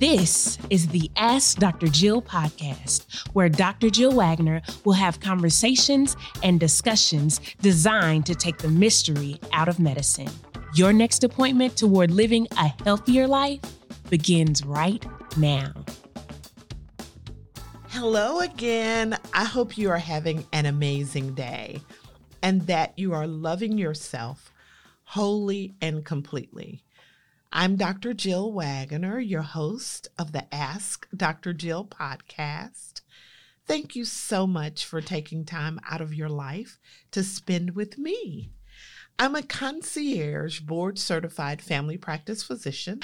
This is the Ask Dr. Jill podcast, where Dr. Jill Wagner will have conversations and discussions designed to take the mystery out of medicine. Your next appointment toward living a healthier life begins right now. Hello again. I hope you are having an amazing day and that you are loving yourself wholly and completely. I'm Dr. Jill Wagner, your host of the Ask Dr. Jill podcast. Thank you so much for taking time out of your life to spend with me. I'm a concierge board certified family practice physician,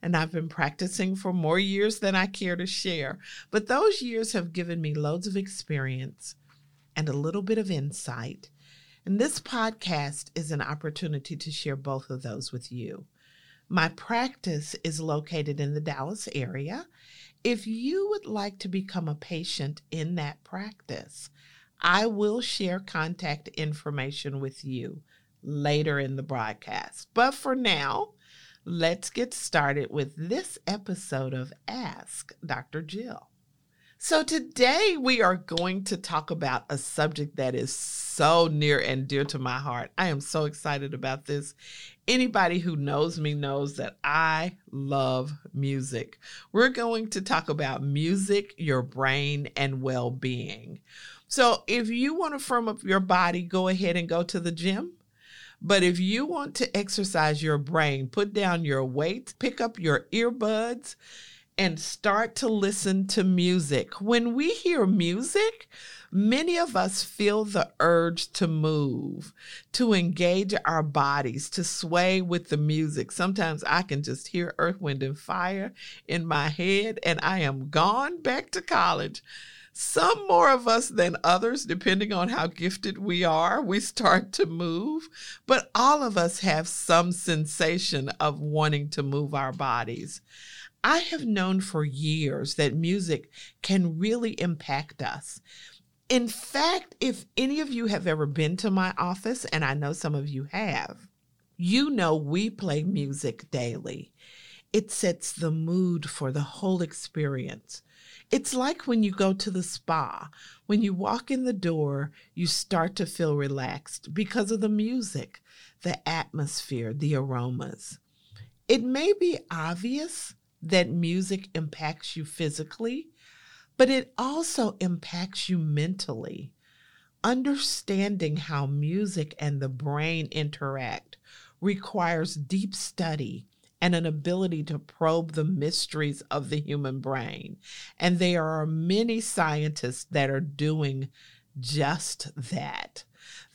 and I've been practicing for more years than I care to share. But those years have given me loads of experience and a little bit of insight. And this podcast is an opportunity to share both of those with you. My practice is located in the Dallas area. If you would like to become a patient in that practice, I will share contact information with you later in the broadcast. But for now, let's get started with this episode of Ask Dr. Jill. So, today we are going to talk about a subject that is so near and dear to my heart. I am so excited about this. Anybody who knows me knows that I love music. We're going to talk about music, your brain, and well being. So, if you want to firm up your body, go ahead and go to the gym. But if you want to exercise your brain, put down your weight, pick up your earbuds and start to listen to music. When we hear music, many of us feel the urge to move, to engage our bodies, to sway with the music. Sometimes I can just hear Earth, Wind, and Fire in my head, and I am gone back to college. Some more of us than others, depending on how gifted we are, we start to move. But all of us have some sensation of wanting to move our bodies. I have known for years that music can really impact us. In fact, if any of you have ever been to my office, and I know some of you have, you know we play music daily. It sets the mood for the whole experience. It's like when you go to the spa. When you walk in the door, you start to feel relaxed because of the music, the atmosphere, the aromas. It may be obvious that music impacts you physically, but it also impacts you mentally. Understanding how music and the brain interact requires deep study and an ability to probe the mysteries of the human brain. And there are many scientists that are doing just that.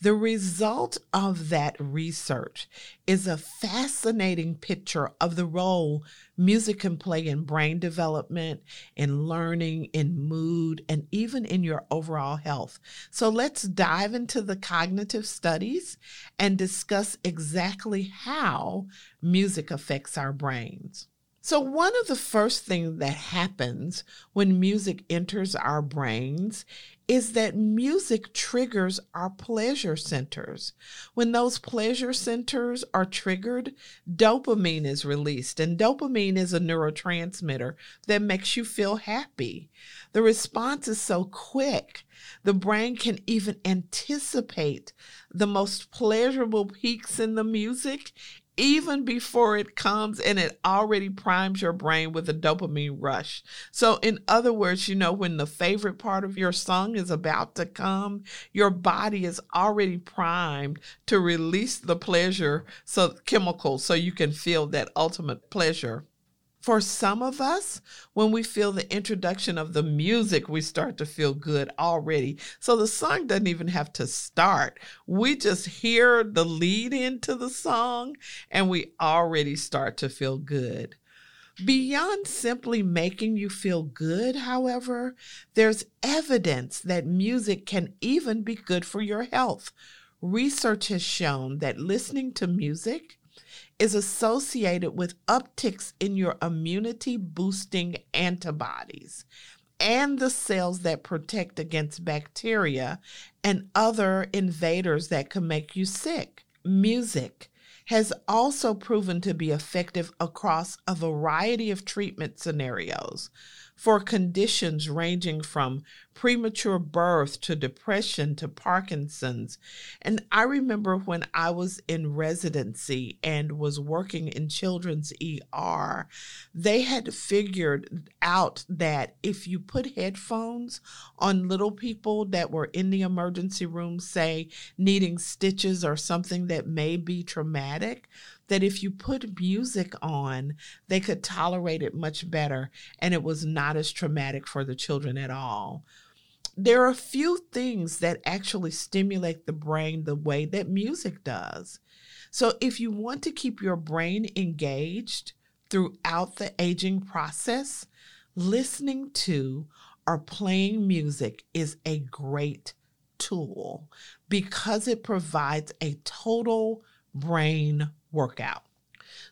The result of that research is a fascinating picture of the role music can play in brain development, in learning, in mood, and even in your overall health. So let's dive into the cognitive studies and discuss exactly how music affects our brains. So, one of the first things that happens when music enters our brains is that music triggers our pleasure centers. When those pleasure centers are triggered, dopamine is released, and dopamine is a neurotransmitter that makes you feel happy. The response is so quick, the brain can even anticipate the most pleasurable peaks in the music even before it comes and it already primes your brain with a dopamine rush. So, in other words, you know, when the favorite part of your song is about to come, your body is already primed to release the pleasure so chemical so you can feel that ultimate pleasure. For some of us, when we feel the introduction of the music, we start to feel good already. So the song doesn't even have to start. We just hear the lead into the song and we already start to feel good. Beyond simply making you feel good, however, there's evidence that music can even be good for your health. Research has shown that listening to music is associated with upticks in your immunity boosting antibodies and the cells that protect against bacteria and other invaders that can make you sick. Music has also proven to be effective across a variety of treatment scenarios for conditions ranging from premature birth to depression to Parkinson's. And I remember when I was in residency and was working in children's ER, they had figured out that if you put headphones on little people that were in the emergency room, say needing stitches or something that may be traumatic, that if you put music on, they could tolerate it much better and it was not as traumatic for the children at all. There are a few things that actually stimulate the brain the way that music does. So, if you want to keep your brain engaged throughout the aging process, listening to or playing music is a great tool because it provides a total brain workout.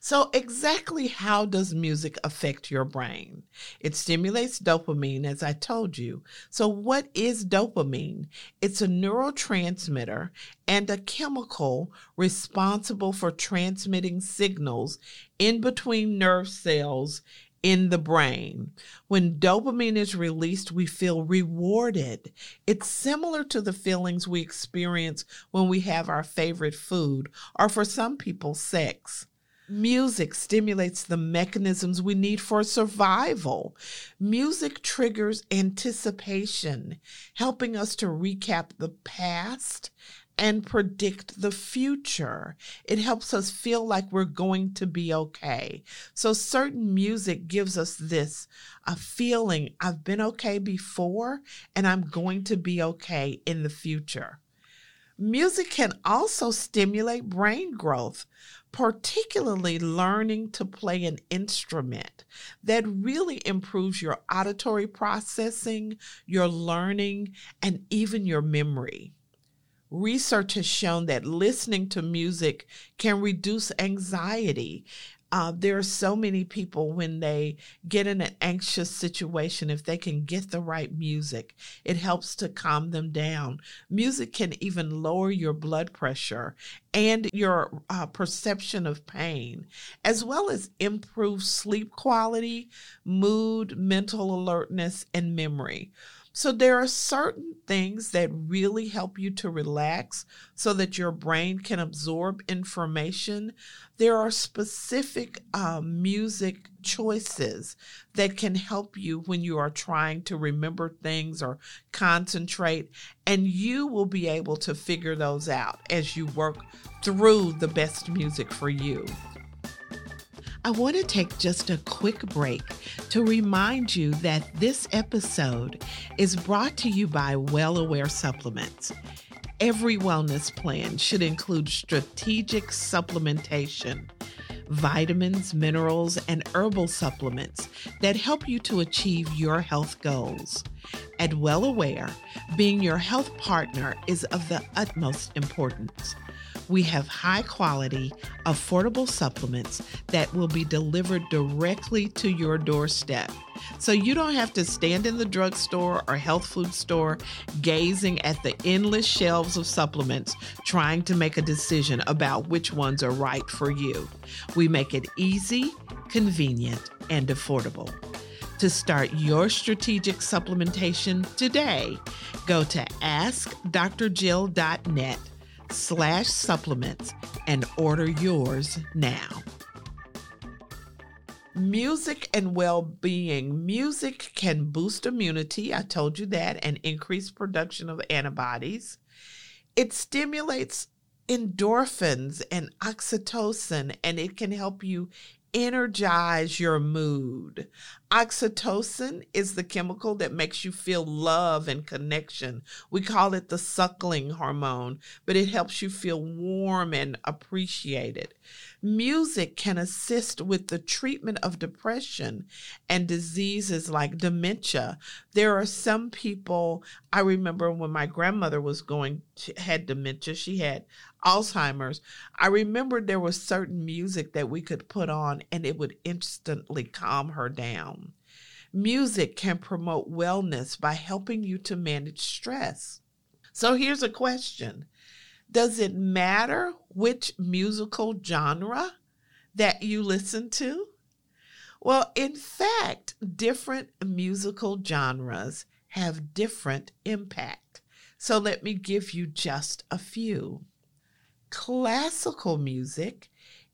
So, exactly how does music affect your brain? It stimulates dopamine, as I told you. So, what is dopamine? It's a neurotransmitter and a chemical responsible for transmitting signals in between nerve cells in the brain. When dopamine is released, we feel rewarded. It's similar to the feelings we experience when we have our favorite food, or for some people, sex. Music stimulates the mechanisms we need for survival. Music triggers anticipation, helping us to recap the past and predict the future. It helps us feel like we're going to be okay. So, certain music gives us this a feeling I've been okay before and I'm going to be okay in the future. Music can also stimulate brain growth, particularly learning to play an instrument that really improves your auditory processing, your learning, and even your memory. Research has shown that listening to music can reduce anxiety. Uh, there are so many people when they get in an anxious situation, if they can get the right music, it helps to calm them down. Music can even lower your blood pressure and your uh, perception of pain, as well as improve sleep quality, mood, mental alertness, and memory. So, there are certain things that really help you to relax so that your brain can absorb information. There are specific uh, music choices that can help you when you are trying to remember things or concentrate, and you will be able to figure those out as you work through the best music for you. I want to take just a quick break to remind you that this episode is brought to you by Well Aware Supplements. Every wellness plan should include strategic supplementation, vitamins, minerals, and herbal supplements that help you to achieve your health goals. At Well Aware, being your health partner is of the utmost importance we have high quality, affordable supplements that will be delivered directly to your doorstep. So you don't have to stand in the drugstore or health food store gazing at the endless shelves of supplements trying to make a decision about which ones are right for you. We make it easy, convenient, and affordable. To start your strategic supplementation today, go to askdrjill.net slash supplements and order yours now. Music and well being. Music can boost immunity, I told you that, and increase production of antibodies. It stimulates endorphins and oxytocin, and it can help you energize your mood. Oxytocin is the chemical that makes you feel love and connection. We call it the suckling hormone, but it helps you feel warm and appreciated. Music can assist with the treatment of depression and diseases like dementia. There are some people, I remember when my grandmother was going, to, had dementia, she had Alzheimer's. I remember there was certain music that we could put on and it would instantly calm her down. Music can promote wellness by helping you to manage stress. So here's a question Does it matter which musical genre that you listen to? Well, in fact, different musical genres have different impact. So let me give you just a few. Classical music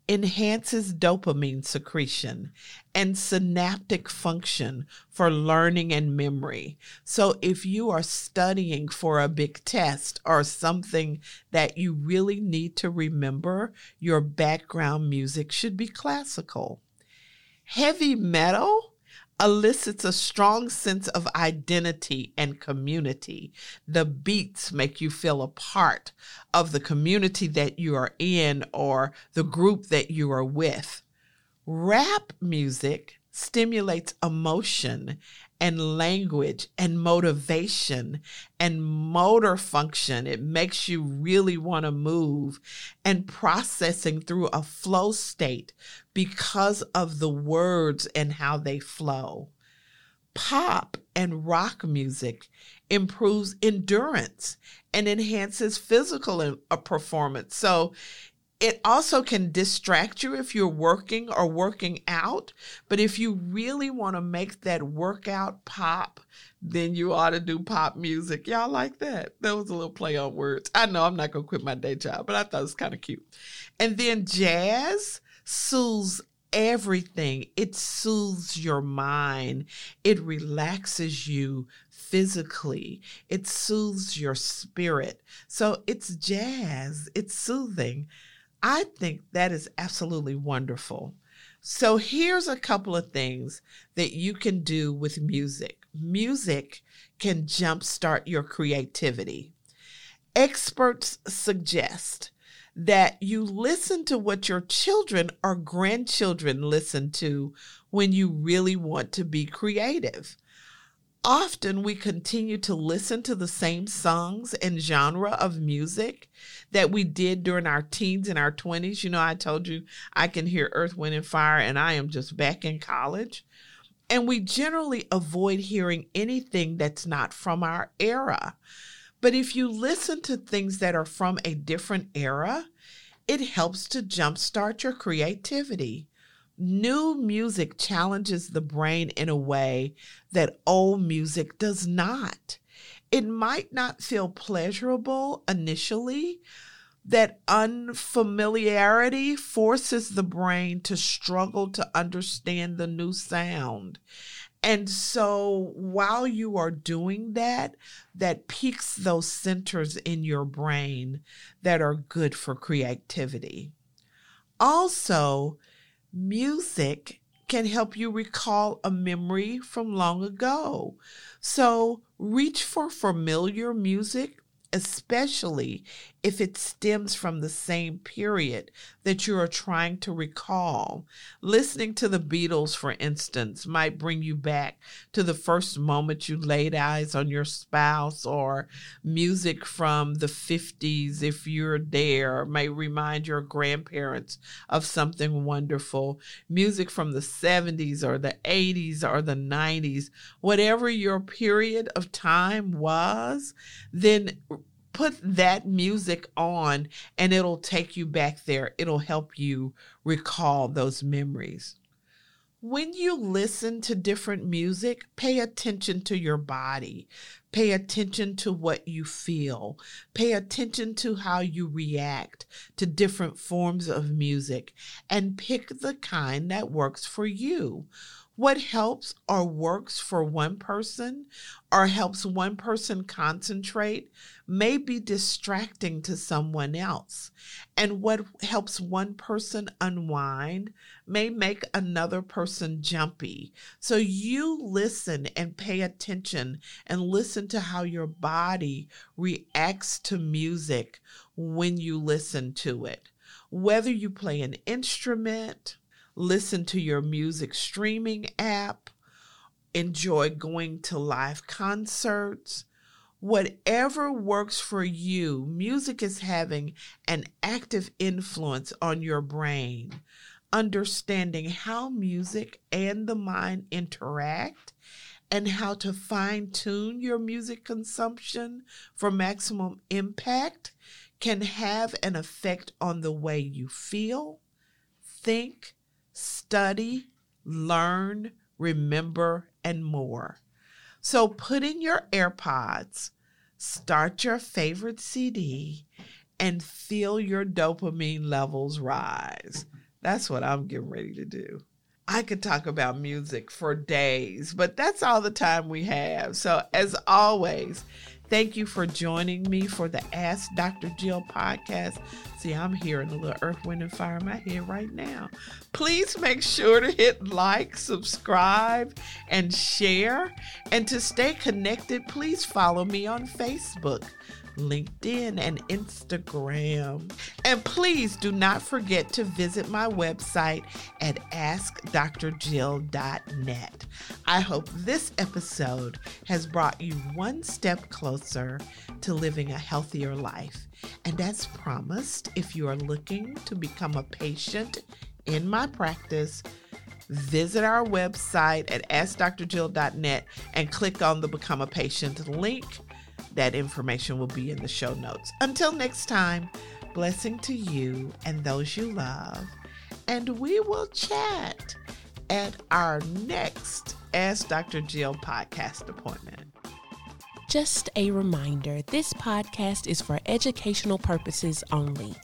enhances dopamine secretion and synaptic function for learning and memory. So, if you are studying for a big test or something that you really need to remember, your background music should be classical. Heavy metal elicits a strong sense of identity and community. The beats make you feel a part of the community that you are in or the group that you are with. Rap music stimulates emotion and language and motivation and motor function. It makes you really want to move and processing through a flow state because of the words and how they flow. Pop and rock music improves endurance and enhances physical uh, performance. So it also can distract you if you're working or working out. But if you really want to make that workout pop, then you ought to do pop music. Y'all like that? That was a little play on words. I know I'm not going to quit my day job, but I thought it was kind of cute. And then jazz soothes everything, it soothes your mind, it relaxes you physically, it soothes your spirit. So it's jazz, it's soothing. I think that is absolutely wonderful. So, here's a couple of things that you can do with music. Music can jumpstart your creativity. Experts suggest that you listen to what your children or grandchildren listen to when you really want to be creative often we continue to listen to the same songs and genre of music that we did during our teens and our 20s. You know, I told you I can hear Earth, Wind, and Fire, and I am just back in college. And we generally avoid hearing anything that's not from our era. But if you listen to things that are from a different era, it helps to jumpstart your creativity. New music challenges the brain in a way that old music does not. It might not feel pleasurable initially. That unfamiliarity forces the brain to struggle to understand the new sound. And so while you are doing that, that peaks those centers in your brain that are good for creativity. Also, music can help you recall a memory from long ago. So reach for familiar music especially if it stems from the same period that you are trying to recall. Listening to the Beatles, for instance, might bring you back to the first moment you laid eyes on your spouse, or music from the 50s, if you're there, may remind your grandparents of something wonderful. Music from the 70s or the 80s or the 90s, whatever your period of time was, then put that music on and it'll take you back there. It'll help you recall those memories. When you listen to different music, pay attention to your body. Pay attention to what you feel. Pay attention to how you react to different forms of music and pick the kind that works for you what helps or works for one person or helps one person concentrate may be distracting to someone else. And what helps one person unwind may make another person jumpy. So you listen and pay attention and listen to how your body reacts to music when you listen to it. Whether you play an instrument, listen to your music streaming app, enjoy going to live concerts. Whatever works for you, music is having an active influence on your brain. Understanding how music and the mind interact and how to fine tune your music consumption for maximum impact can have an effect on the way you feel, think, study, learn, remember, and more. So put in your AirPods, start your favorite CD, and feel your dopamine levels rise. That's what I'm getting ready to do. I could talk about music for days, but that's all the time we have. So, as always, thank you for joining me for the Ask Dr. Jill podcast. See, I'm hearing a little earth, wind, and fire in my head right now. Please make sure to hit like, subscribe, and share. And to stay connected, please follow me on Facebook. LinkedIn, and Instagram. And please do not forget to visit my website at askdrjill.net. I hope this episode has brought you one step closer to living a healthier life. And as promised, if you are looking to become a patient in my practice, visit our website at askdrjill.net and click on the Become a Patient link that information will be in the show notes. Until next time, blessing to you and those you love. And we will chat at our next Ask Dr. Jill podcast appointment. Just a reminder this podcast is for educational purposes only.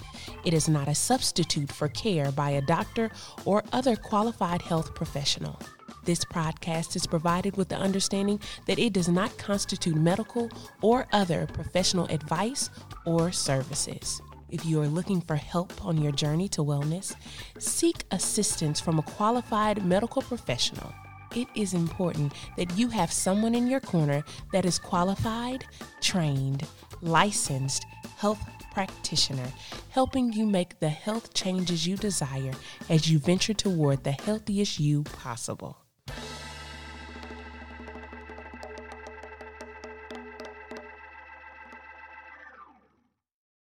It is not a substitute for care by a doctor or other qualified health professional. This podcast is provided with the understanding that it does not constitute medical or other professional advice or services. If you are looking for help on your journey to wellness, seek assistance from a qualified medical professional. It is important that you have someone in your corner that is qualified, trained, licensed health practitioner, helping you make the health changes you desire as you venture toward the healthiest you possible.